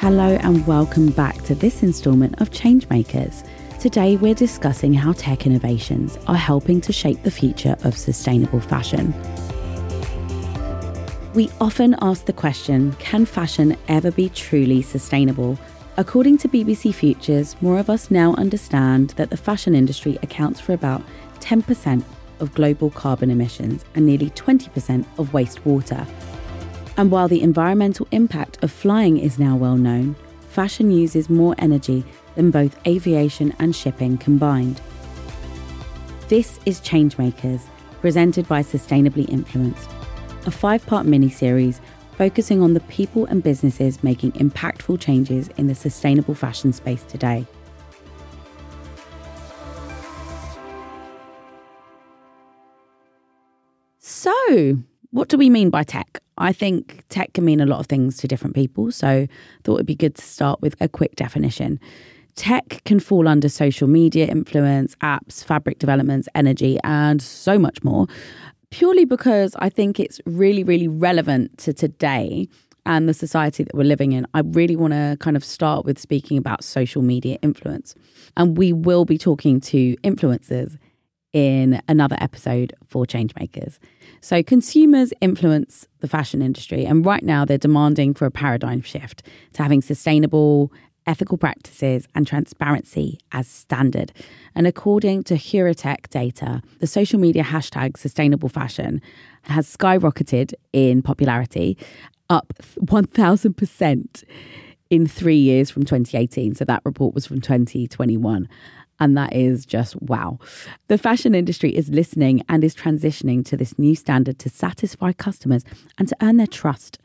Hello, and welcome back to this instalment of Changemakers. Today, we're discussing how tech innovations are helping to shape the future of sustainable fashion. We often ask the question can fashion ever be truly sustainable? According to BBC Futures, more of us now understand that the fashion industry accounts for about 10% of global carbon emissions and nearly 20% of wastewater. And while the environmental impact of flying is now well known, fashion uses more energy than both aviation and shipping combined. This is Changemakers, presented by Sustainably Influenced, a five part mini series focusing on the people and businesses making impactful changes in the sustainable fashion space today. So, what do we mean by tech? I think tech can mean a lot of things to different people, so I thought it'd be good to start with a quick definition. Tech can fall under social media influence, apps, fabric developments, energy, and so much more, purely because I think it's really, really relevant to today and the society that we're living in. I really want to kind of start with speaking about social media influence. And we will be talking to influencers in another episode for Changemakers. So, consumers influence the fashion industry, and right now they're demanding for a paradigm shift to having sustainable, ethical practices and transparency as standard. And according to Heuritech data, the social media hashtag sustainable fashion has skyrocketed in popularity, up 1000% in three years from 2018. So that report was from 2021. And that is just wow. The fashion industry is listening and is transitioning to this new standard to satisfy customers and to earn their trust.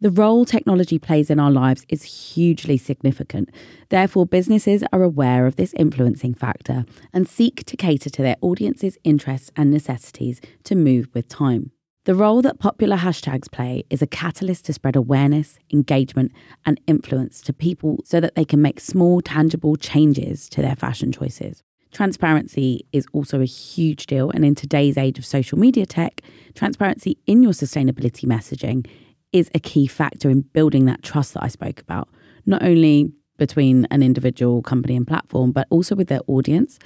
The role technology plays in our lives is hugely significant. Therefore, businesses are aware of this influencing factor and seek to cater to their audience's interests and necessities to move with time. The role that popular hashtags play is a catalyst to spread awareness, engagement, and influence to people so that they can make small, tangible changes to their fashion choices. Transparency is also a huge deal, and in today's age of social media tech, transparency in your sustainability messaging is a key factor in building that trust that I spoke about, not only between an individual company and platform, but also with their audience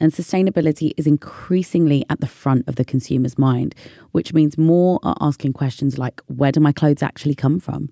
and sustainability is increasingly at the front of the consumer's mind, which means more are asking questions like where do my clothes actually come from?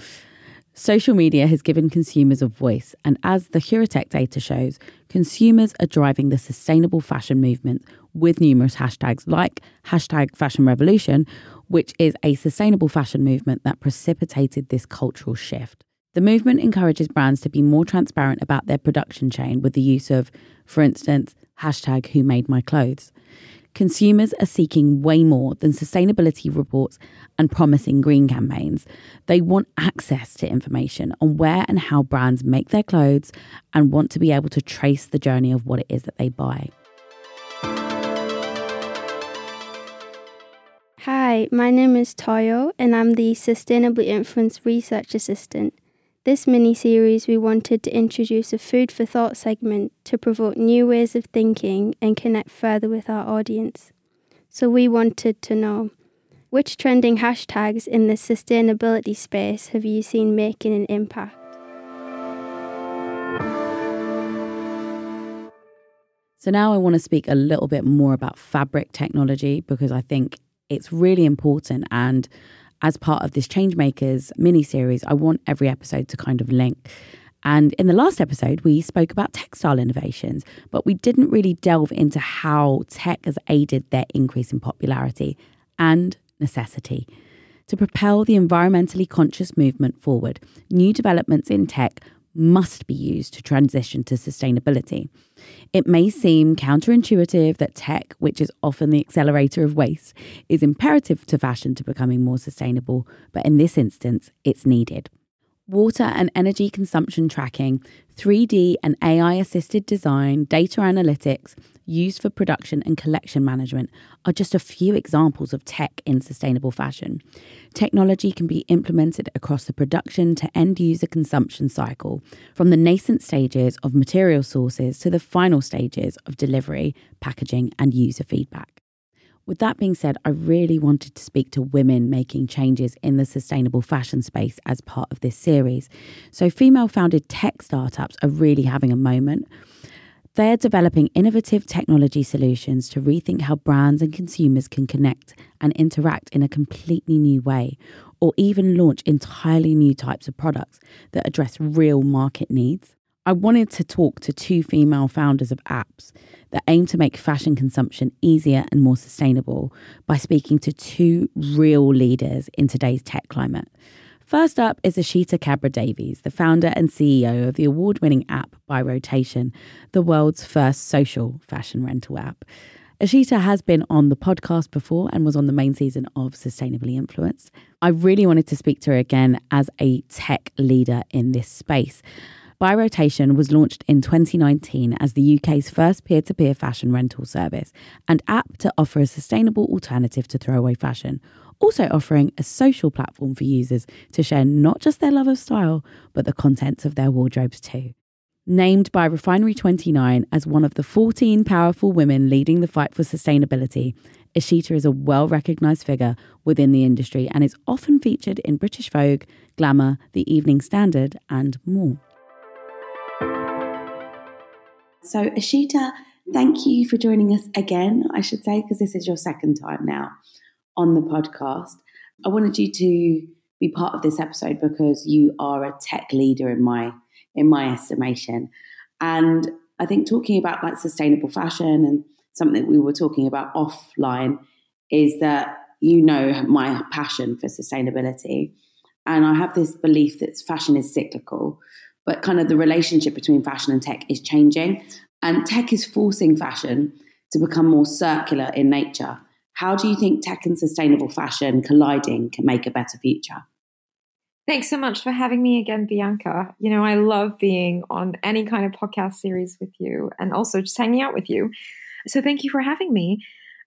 Social media has given consumers a voice, and as the Heuritech data shows, consumers are driving the sustainable fashion movement with numerous hashtags like hashtag fashion revolution, which is a sustainable fashion movement that precipitated this cultural shift. The movement encourages brands to be more transparent about their production chain with the use of, for instance, hashtag who made my clothes. Consumers are seeking way more than sustainability reports and promising green campaigns. They want access to information on where and how brands make their clothes and want to be able to trace the journey of what it is that they buy. Hi, my name is Toyo and I'm the Sustainably Influenced Research Assistant. This mini series, we wanted to introduce a food for thought segment to provoke new ways of thinking and connect further with our audience. So, we wanted to know which trending hashtags in the sustainability space have you seen making an impact? So, now I want to speak a little bit more about fabric technology because I think it's really important and as part of this Changemakers mini series, I want every episode to kind of link. And in the last episode, we spoke about textile innovations, but we didn't really delve into how tech has aided their increase in popularity and necessity. To propel the environmentally conscious movement forward, new developments in tech must be used to transition to sustainability. It may seem counterintuitive that tech, which is often the accelerator of waste, is imperative to fashion to becoming more sustainable, but in this instance, it's needed. Water and energy consumption tracking, 3D and AI assisted design, data analytics, used for production and collection management are just a few examples of tech in sustainable fashion. Technology can be implemented across the production to end user consumption cycle, from the nascent stages of material sources to the final stages of delivery, packaging, and user feedback. With that being said, I really wanted to speak to women making changes in the sustainable fashion space as part of this series. So, female founded tech startups are really having a moment. They're developing innovative technology solutions to rethink how brands and consumers can connect and interact in a completely new way, or even launch entirely new types of products that address real market needs. I wanted to talk to two female founders of apps that aim to make fashion consumption easier and more sustainable by speaking to two real leaders in today's tech climate. First up is Eshita Kabra Davies, the founder and CEO of the award winning app ByRotation, the world's first social fashion rental app. Eshita has been on the podcast before and was on the main season of Sustainably Influenced. I really wanted to speak to her again as a tech leader in this space. ByRotation was launched in 2019 as the UK's first peer to peer fashion rental service and app to offer a sustainable alternative to throwaway fashion, also offering a social platform for users to share not just their love of style, but the contents of their wardrobes too. Named by Refinery 29 as one of the 14 powerful women leading the fight for sustainability, Eshita is a well recognised figure within the industry and is often featured in British Vogue, Glamour, The Evening Standard, and more. So, Eshita, thank you for joining us again, I should say, because this is your second time now on the podcast. I wanted you to be part of this episode because you are a tech leader in my in my estimation. And I think talking about like sustainable fashion and something we were talking about offline is that you know my passion for sustainability. And I have this belief that fashion is cyclical but kind of the relationship between fashion and tech is changing. And tech is forcing fashion to become more circular in nature. How do you think tech and sustainable fashion colliding can make a better future? Thanks so much for having me again, Bianca. You know, I love being on any kind of podcast series with you and also just hanging out with you. So thank you for having me.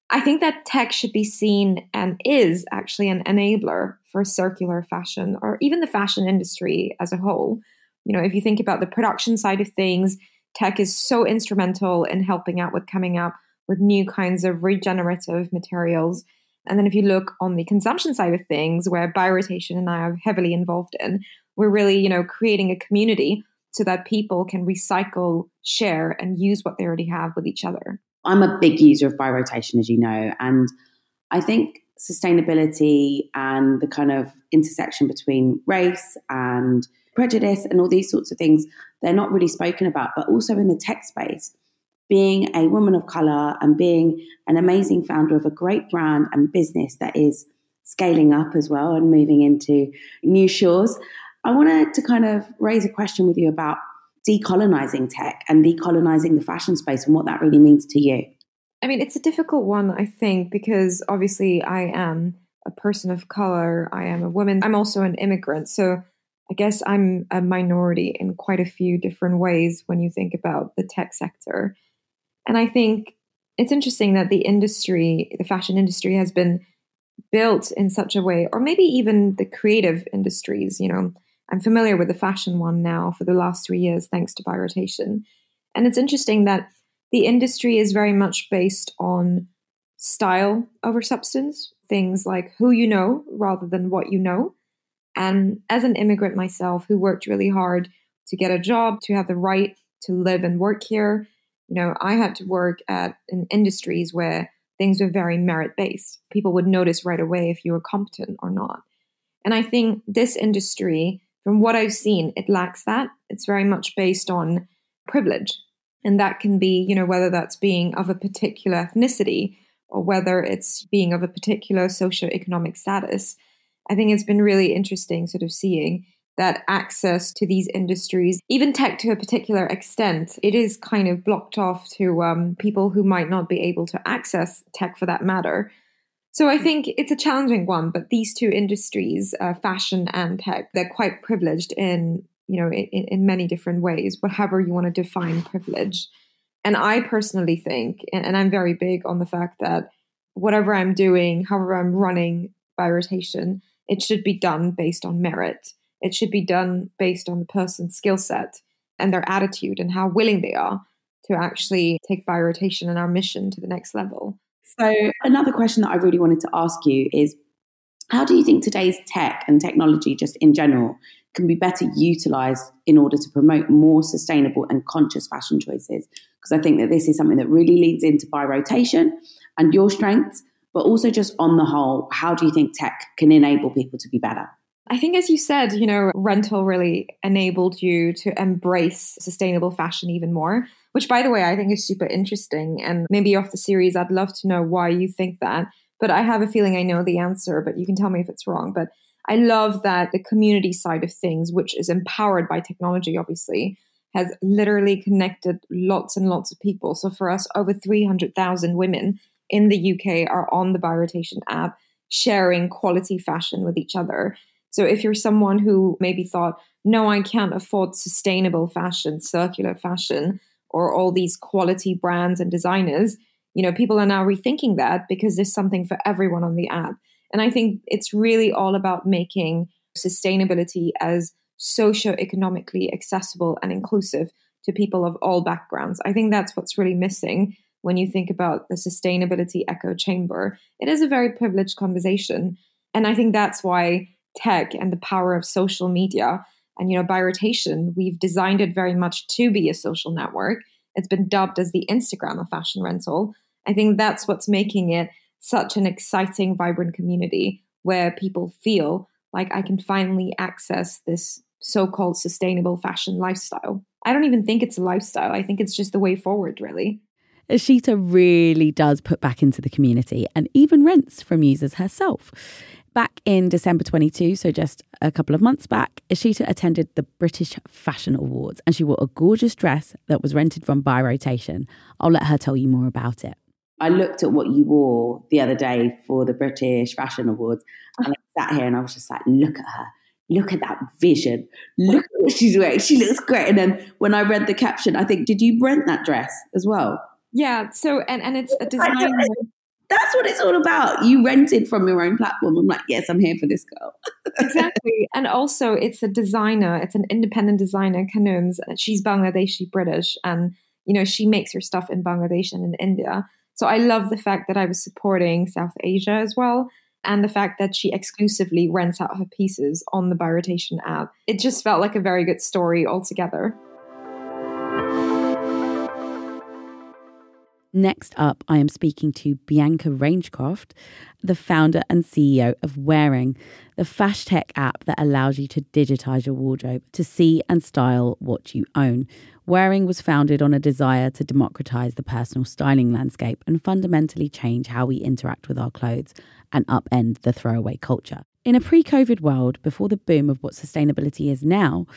I think that tech should be seen and is actually an enabler for circular fashion or even the fashion industry as a whole. You know, if you think about the production side of things, tech is so instrumental in helping out with coming up with new kinds of regenerative materials. And then if you look on the consumption side of things, where Rotation and I are heavily involved in, we're really, you know, creating a community so that people can recycle, share, and use what they already have with each other. I'm a big user of ByRotation, as you know, and I think sustainability and the kind of intersection between race and prejudice and all these sorts of things, they're not really spoken about. But also in the tech space, being a woman of color and being an amazing founder of a great brand and business that is scaling up as well and moving into new shores. I wanted to kind of raise a question with you about decolonizing tech and decolonizing the fashion space and what that really means to you. I mean, it's a difficult one, I think, because obviously I am a person of color, I am a woman, I'm also an immigrant. So I guess I'm a minority in quite a few different ways when you think about the tech sector. And I think it's interesting that the industry, the fashion industry, has been built in such a way, or maybe even the creative industries. You know, I'm familiar with the fashion one now for the last three years, thanks to ByRotation. And it's interesting that the industry is very much based on style over substance, things like who you know rather than what you know. And as an immigrant myself who worked really hard to get a job, to have the right to live and work here, you know, I had to work at in industries where things were very merit based. People would notice right away if you were competent or not. And I think this industry, from what I've seen, it lacks that. It's very much based on privilege. And that can be, you know, whether that's being of a particular ethnicity or whether it's being of a particular socioeconomic status. I think it's been really interesting sort of seeing that access to these industries, even tech to a particular extent, it is kind of blocked off to um, people who might not be able to access tech for that matter. So I think it's a challenging one, but these two industries, uh, fashion and tech, they're quite privileged in you know in, in many different ways, whatever you want to define privilege. And I personally think, and, and I'm very big on the fact that whatever I'm doing, however I'm running ByRotation, it should be done based on merit. It should be done based on the person's skill set and their attitude and how willing they are to actually take ByRotation and our mission to the next level. So, another question that I really wanted to ask you is how do you think today's tech and technology, just in general, can be better utilized in order to promote more sustainable and conscious fashion choices? Because I think that this is something that really leads into ByRotation and your strengths, but also just on the whole, how do you think tech can enable people to be better? I think, as you said, you know, rental really enabled you to embrace sustainable fashion even more, which, by the way, I think is super interesting. And maybe off the series, I'd love to know why you think that. But I have a feeling I know the answer, but you can tell me if it's wrong. But I love that the community side of things, which is empowered by technology, obviously, has literally connected lots and lots of people. So for us, over 300,000 women in the UK are on the ByRotation app, sharing quality fashion with each other. So if you're someone who maybe thought, no, I can't afford sustainable fashion, circular fashion, or all these quality brands and designers, you know, people are now rethinking that because there's something for everyone on the app. And I think it's really all about making sustainability as socio-economically accessible and inclusive to people of all backgrounds. I think that's what's really missing when you think about the sustainability echo chamber. It is a very privileged conversation. And I think that's why tech and the power of social media. And, you know, ByRotation, we've designed it very much to be a social network. It's been dubbed as the Instagram of fashion rental. I think that's what's making it such an exciting, vibrant community where people feel like I can finally access this so called sustainable fashion lifestyle. I don't even think it's a lifestyle. I think it's just the way forward, really. Eshita really does put back into the community and even rents from users herself. Back in December 22, so just a couple of months back, Eshita attended the British Fashion Awards and she wore a gorgeous dress that was rented from ByRotation. I'll let her tell you more about it. I looked at what you wore the other day for the British Fashion Awards and I sat here and I was just like, look at her. Look at that vision. Look at what she's wearing. She looks great. And then when I read the caption, I think, did you rent that dress as well? Yeah. So, and, and it's a design that's what it's all about. You rented from your own platform. I'm like, yes, I'm here for this girl. exactly. And also, it's a designer, it's an independent designer, Kanums. She's Bangladeshi British, and you know, she makes her stuff in Bangladesh and in India. So I love the fact that I was supporting South Asia as well. And the fact that she exclusively rents out her pieces on the ByRotation app. It just felt like a very good story altogether. Next up, I am speaking to Bianca Rangecroft, the founder and CEO of Whering, the Fashtech app that allows you to digitize your wardrobe to see and style what you own. Whering was founded on a desire to democratize the personal styling landscape and fundamentally change how we interact with our clothes and upend the throwaway culture. In a pre COVID world, before the boom of what sustainability is now,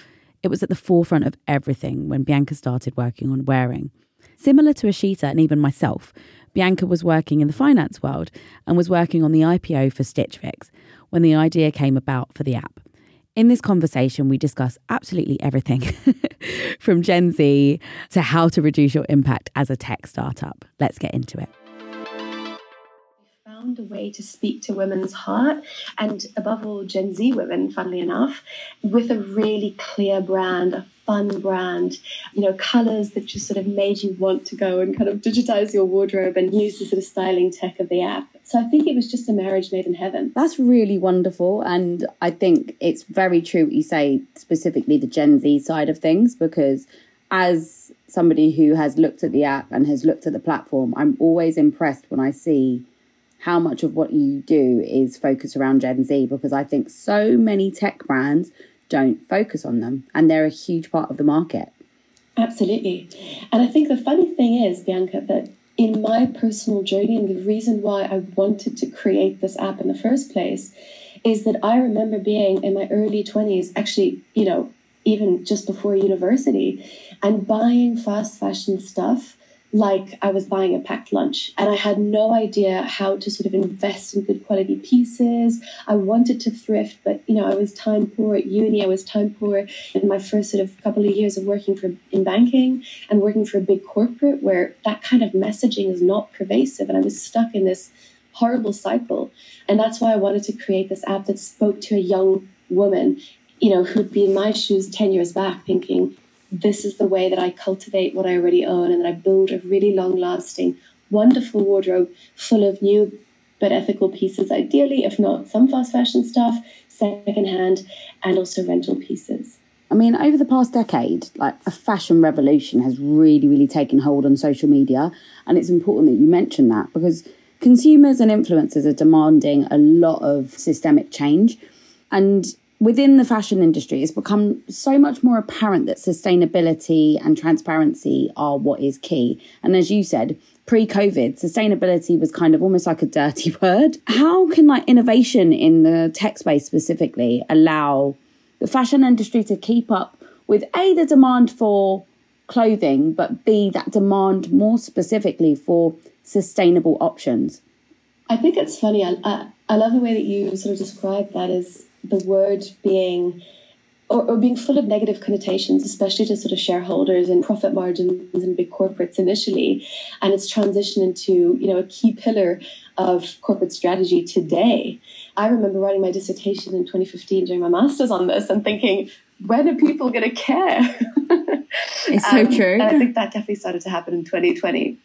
it was at the forefront of everything when Bianca started working on Whering. Similar to Eshita and even myself, Bianca was working in the finance world and was working on the IPO for Stitch Fix when the idea came about for the app. In this conversation, we discuss absolutely everything from Gen Z to how to reduce your impact as a tech startup. Let's get into it found a way to speak to women's heart and above all gen z women funnily enough with a really clear brand a fun brand, you know, colors that just sort of made you want to go and kind of digitize your wardrobe and use the sort of styling tech of the app. So I think it was just a marriage made in heaven. That's really wonderful. And I think it's very true what you say, specifically the Gen Z side of things, because as somebody who has looked at the app and has looked at the platform, I'm always impressed when I see how much of what you do is focused around Gen Z because I think so many tech brands don't focus on them. And they're a huge part of the market. Absolutely. And I think the funny thing is, Bianca, that in my personal journey and the reason why I wanted to create this app in the first place is that I remember being in my early 20s, actually, you know, even just before university, and buying fast fashion stuff like I was buying a packed lunch. And I had no idea how to sort of invest in good quality pieces. I wanted to thrift, but you know, I was time poor at uni, I was time poor in my first sort of couple of years of working for in banking and working for a big corporate where that kind of messaging is not pervasive. And I was stuck in this horrible cycle. And that's why I wanted to create this app that spoke to a young woman, you know, who'd be in my shoes 10 years back thinking, this is the way that I cultivate what I already own and that I build a really long lasting wonderful wardrobe full of new but ethical pieces, ideally, if not some fast fashion stuff, secondhand, and also rental pieces. I mean, over the past decade, like a fashion revolution has really, really taken hold on social media. And it's important that you mention that because consumers and influencers are demanding a lot of systemic change. And within the fashion industry, it's become so much more apparent that sustainability and transparency are what is key. And as you said, pre COVID, sustainability was kind of almost like a dirty word. How can like innovation in the tech space specifically allow the fashion industry to keep up with A, the demand for clothing, but B, that demand more specifically for sustainable options? I think it's funny. I, I, I love the way that you sort of describe that as the word being or, or, being full of negative connotations, especially to sort of shareholders and profit margins and big corporates initially. And it's transitioned into, you know, a key pillar of corporate strategy today. I remember writing my dissertation in 2015 doing my master's on this and thinking, when are people going to care? it's so um, true. And I think that definitely started to happen in 2020.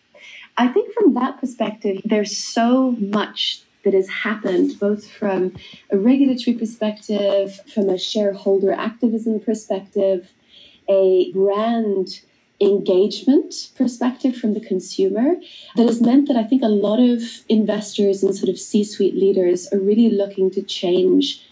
I think from that perspective, there's so much that has happened, both from a regulatory perspective, from a shareholder activism perspective, a brand engagement perspective from the consumer that has meant that I think a lot of investors and sort of C suite leaders are really looking to change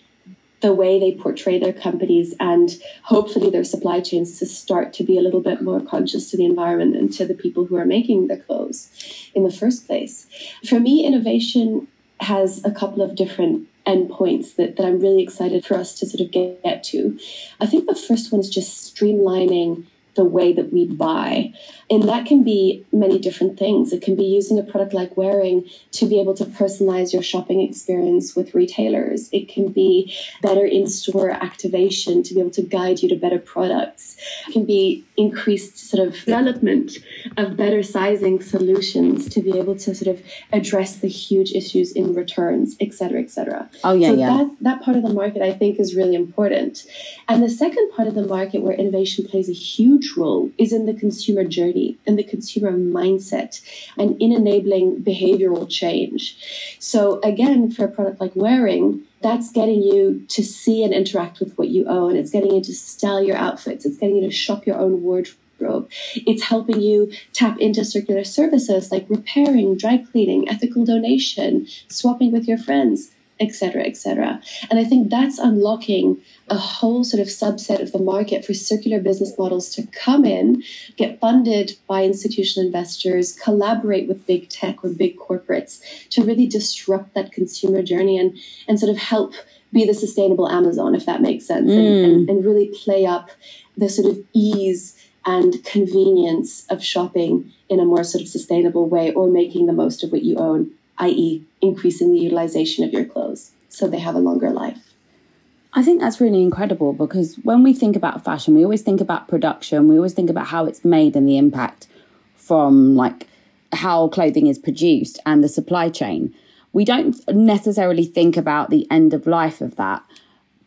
the way they portray their companies and hopefully their supply chains to start to be a little bit more conscious to the environment and to the people who are making the clothes in the first place. For me, innovation has a couple of different endpoints that, that I'm really excited for us to sort of get, get to. I think the first one is just streamlining the way that we buy. And that can be many different things. It can be using a product like Whering to be able to personalize your shopping experience with retailers. It can be better in store activation to be able to guide you to better products. It can be increased sort of development of better sizing solutions to be able to sort of address the huge issues in returns, et cetera, et cetera. Oh, yeah, so yeah. That, that part of the market I think is really important. And the second part of the market where innovation plays a huge role is in the consumer journey and the consumer mindset and in enabling behavioral change. So, again, for a product like Whering, that's getting you to see and interact with what you own. It's getting you to style your outfits. It's getting you to shop your own wardrobe. It's helping you tap into circular services like repairing, dry cleaning, ethical donation, swapping with your friends etc., etc. And I think that's unlocking a whole sort of subset of the market for circular business models to come in, get funded by institutional investors, collaborate with big tech or big corporates to really disrupt that consumer journey and, and sort of help be the sustainable Amazon, if that makes sense, mm. and, and, and really play up the sort of ease and convenience of shopping in a more sort of sustainable way or making the most of what you own i.e., increasing the utilization of your clothes so they have a longer life. I think that's really incredible because when we think about fashion, we always think about production, we always think about how it's made and the impact from like how clothing is produced and the supply chain. We don't necessarily think about the end of life of that,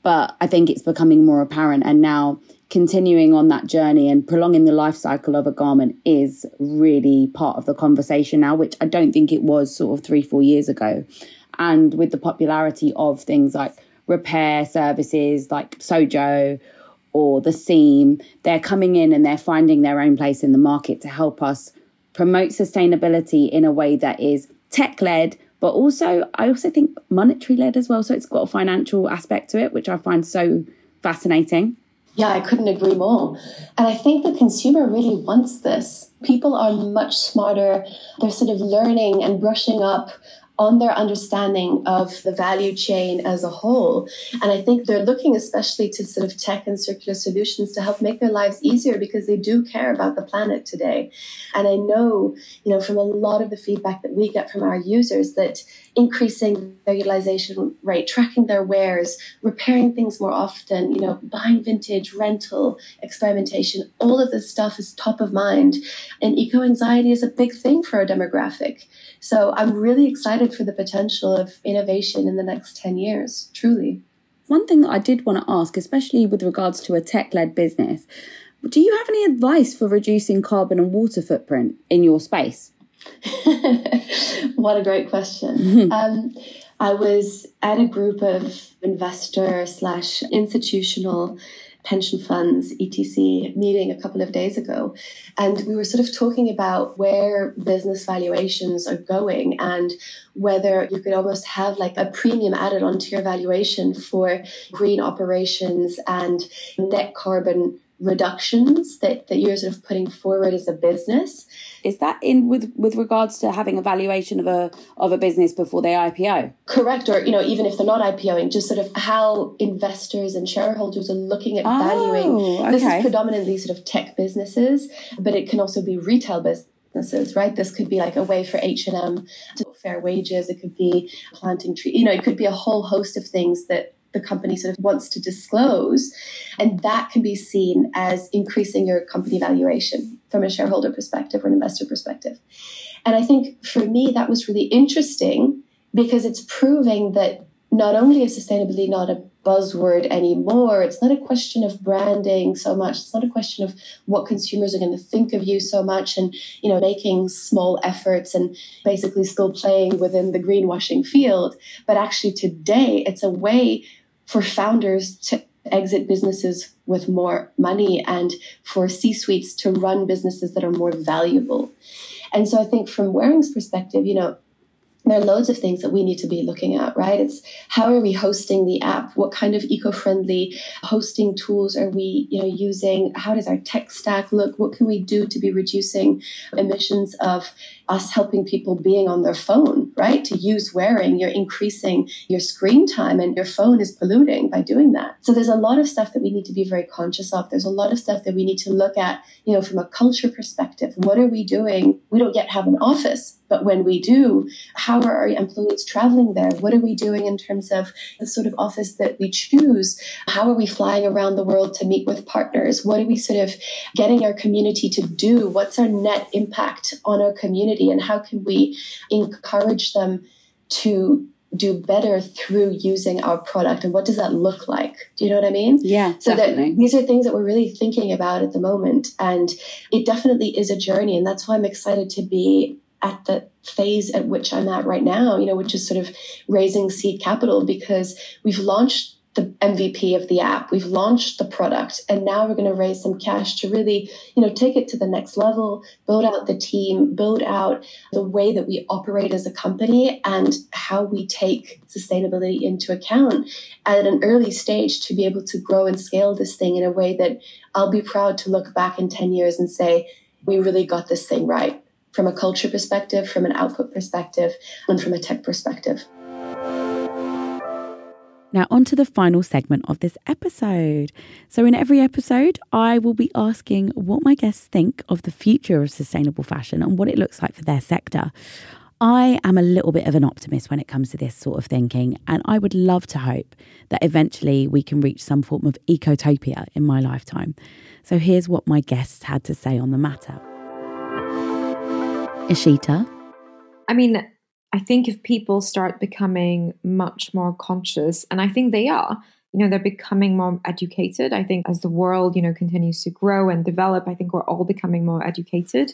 but I think it's becoming more apparent. And now continuing on that journey and prolonging the life cycle of a garment is really part of the conversation now, which I don't think it was sort of three, four years ago. And with the popularity of things like repair services like Sojo or the seam, they're coming in and they're finding their own place in the market to help us promote sustainability in a way that is tech led, but also I also think monetary led as well. So it's got a financial aspect to it, which I find so fascinating. Yeah, I couldn't agree more. And I think the consumer really wants this. People are much smarter. They're sort of learning and brushing up on their understanding of the value chain as a whole. And I think they're looking especially to sort of tech and circular solutions to help make their lives easier because they do care about the planet today. And I know, you know, from a lot of the feedback that we get from our users that increasing their utilization rate, tracking their wares, repairing things more often, you know, buying vintage, rental, experimentation, all of this stuff is top of mind. And eco anxiety is a big thing for our demographic. So I'm really excited for the potential of innovation in the next 10 years, truly. One thing that I did want to ask, especially with regards to a tech led business, do you have any advice for reducing carbon and water footprint in your space? what a great question. um, I was at a group of investor slash institutional pension funds, ETC, meeting a couple of days ago. And we were sort of talking about where business valuations are going and whether you could almost have like a premium added onto your valuation for green operations and net carbon reductions that, that you're sort of putting forward as a business. Is that in with with regards to having a valuation of a of a business before they IPO? Correct, or you know, even if they're not IPOing, just sort of how investors and shareholders are looking at Oh, valuing. This okay. is predominantly sort of tech businesses, but it can also be retail businesses, right? This could be like a way for H and M to fair wages. It could be planting trees. You know, it could be a whole host of things that the company sort of wants to disclose, and that can be seen as increasing your company valuation from a shareholder perspective or an investor perspective. And I think for me, that was really interesting because it's proving that not only is sustainability not a buzzword anymore, it's not a question of branding so much, it's not a question of what consumers are going to think of you so much and, you know, making small efforts and basically still playing within the greenwashing field. But actually today it's a way for founders to exit businesses with more money and for C suites to run businesses that are more valuable. And so I think from Whering's perspective, you know, there are loads of things that we need to be looking at, right? It's how are we hosting the app? What kind of eco-friendly hosting tools are we, you know, using? How does our tech stack look? What can we do to be reducing emissions of us helping people being on their phone, right? To use Whering, you're increasing your screen time and your phone is polluting by doing that. So there's a lot of stuff that we need to be very conscious of. There's a lot of stuff that we need to look at, you know, from a culture perspective. What are we doing? We don't yet have an office, but when we do, how are our employees traveling there? What are we doing in terms of the sort of office that we choose? How are we flying around the world to meet with partners? What are we sort of getting our community to do? What's our net impact on our community? And how can we encourage them to do better through using our product? And what does that look like? Do you know what I mean? Yeah, So definitely. that these are things that we're really thinking about at the moment. And it definitely is a journey. And that's why I'm excited to be at the phase at which I'm at right now, you know, which is sort of raising seed capital because we've launched the MVP of the app, we've launched the product, and now we're going to raise some cash to really, you know, take it to the next level, build out the team, build out the way that we operate as a company and how we take sustainability into account at an early stage to be able to grow and scale this thing in a way that I'll be proud to look back in 10 years and say, we really got this thing right from a culture perspective, from an output perspective, and from a tech perspective. Now, on to the final segment of this episode. So, in every episode, I will be asking what my guests think of the future of sustainable fashion and what it looks like for their sector. I am a little bit of an optimist when it comes to this sort of thinking, and I would love to hope that eventually we can reach some form of ecotopia in my lifetime. So, here's what my guests had to say on the matter. Eshita, I mean, I think if people start becoming much more conscious, and I think they are, you know, they're becoming more educated. I think as the world, you know, continues to grow and develop, I think we're all becoming more educated.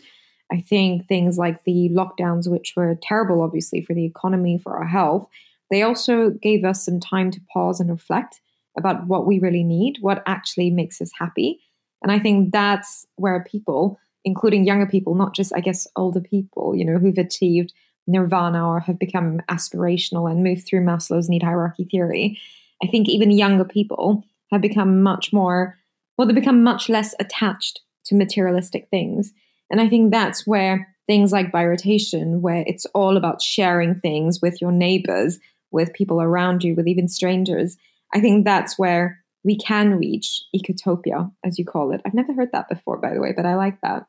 I think things like the lockdowns, which were terrible, obviously, for the economy, for our health, they also gave us some time to pause and reflect about what we really need, what actually makes us happy. And I think that's where people, including younger people, not just, I guess, older people, you know, who've achieved nirvana or have become aspirational and moved through Maslow's need hierarchy theory, I think even younger people have become much more, well, they become much less attached to materialistic things. And I think that's where things like ByRotation, where it's all about sharing things with your neighbors, with people around you, with even strangers, I think that's where we can reach ecotopia, as you call it. I've never heard that before, by the way, but I like that.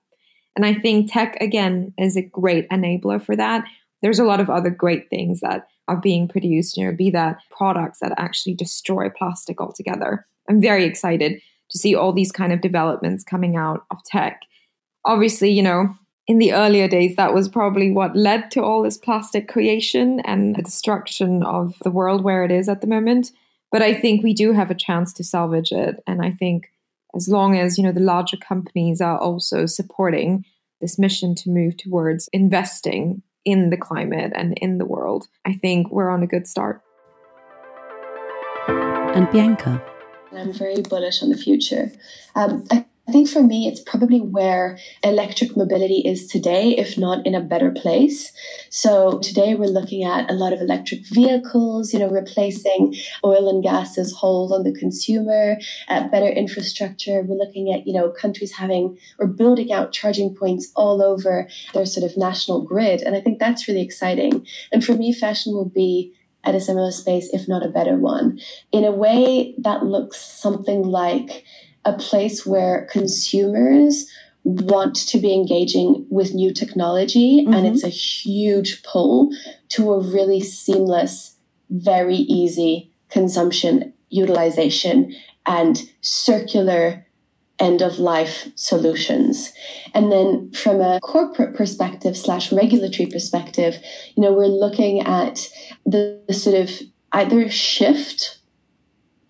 And I think tech, again, is a great enabler for that. There's a lot of other great things that are being produced, you know, be that products that actually destroy plastic altogether. I'm very excited to see all these kind of developments coming out of tech. Obviously, you know, in the earlier days, that was probably what led to all this plastic creation and the destruction of the world where it is at the moment. But I think we do have a chance to salvage it. And I think as long as, you know, the larger companies are also supporting this mission to move towards investing in the climate and in the world, I think we're on a good start. And Bianca. I'm very bullish on the future. Um, I I think for me, it's probably where electric mobility is today, if not in a better place. So today we're looking at a lot of electric vehicles, you know, replacing oil and gas's hold on the consumer, uh, better infrastructure. We're looking at, you know, countries having or building out charging points all over their sort of national grid. And I think that's really exciting. And for me, fashion will be at a similar space, if not a better one, in a way that looks something like a place where consumers want to be engaging with new technology mm-hmm. and it's a huge pull to a really seamless very easy consumption utilization and circular end of life solutions and then from a corporate perspective slash regulatory perspective you know we're looking at the, the sort of either shift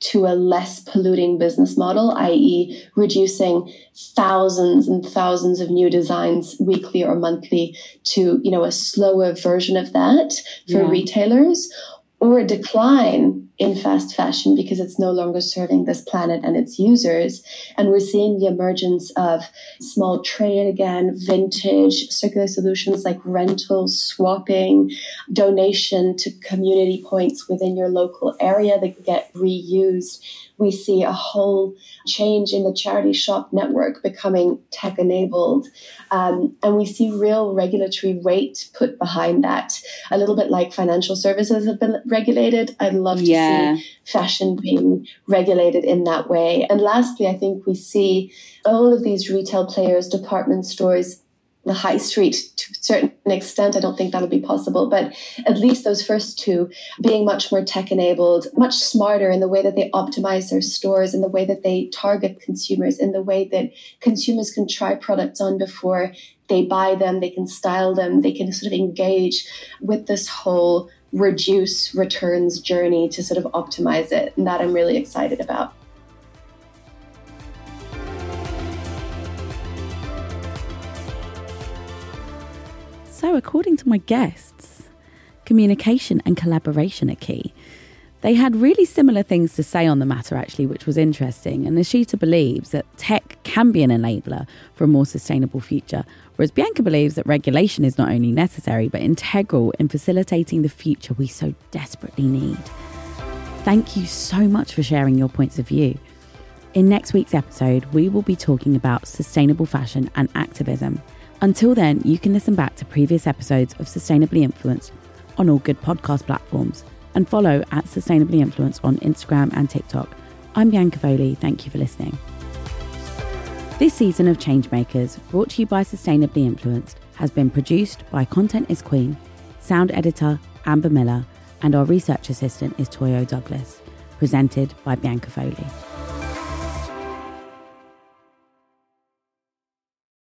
to a less polluting business model, i.e., reducing thousands and thousands of new designs weekly or monthly to, you know, a slower version of that for yeah. retailers, or a decline in fast fashion because it's no longer serving this planet and its users. And we're seeing the emergence of small trade again, vintage, circular solutions like rentals, swapping, donation to community points within your local area that get reused we see a whole change in the charity shop network becoming tech enabled. Um, and we see real regulatory weight put behind that. A little bit like financial services have been regulated. I'd love to yeah. see fashion being regulated in that way. And lastly, I think we see all of these retail players, department stores, the high street to a certain extent. I don't think that'll be possible, but at least those first two being much more tech enabled, much smarter in the way that they optimize their stores, in the way that they target consumers, in the way that consumers can try products on before they buy them, they can style them, they can sort of engage with this whole reduce returns journey to sort of optimize it. And that I'm really excited about. So, according to my guests, communication and collaboration are key. They had really similar things to say on the matter, actually, which was interesting. And Eshita believes that tech can be an enabler for a more sustainable future, whereas Bianca believes that regulation is not only necessary, but integral in facilitating the future we so desperately need. Thank you so much for sharing your points of view. In next week's episode, we will be talking about sustainable fashion and activism. Until then, you can listen back to previous episodes of Sustainably Influenced on all good podcast platforms and follow at Sustainably Influenced on Instagram and TikTok. I'm Bianca Foley. Thank you for listening. This season of Changemakers, brought to you by Sustainably Influenced, has been produced by Content is Queen, sound editor Amber Miller, and our research assistant is Toyo Douglas. Presented by Bianca Foley.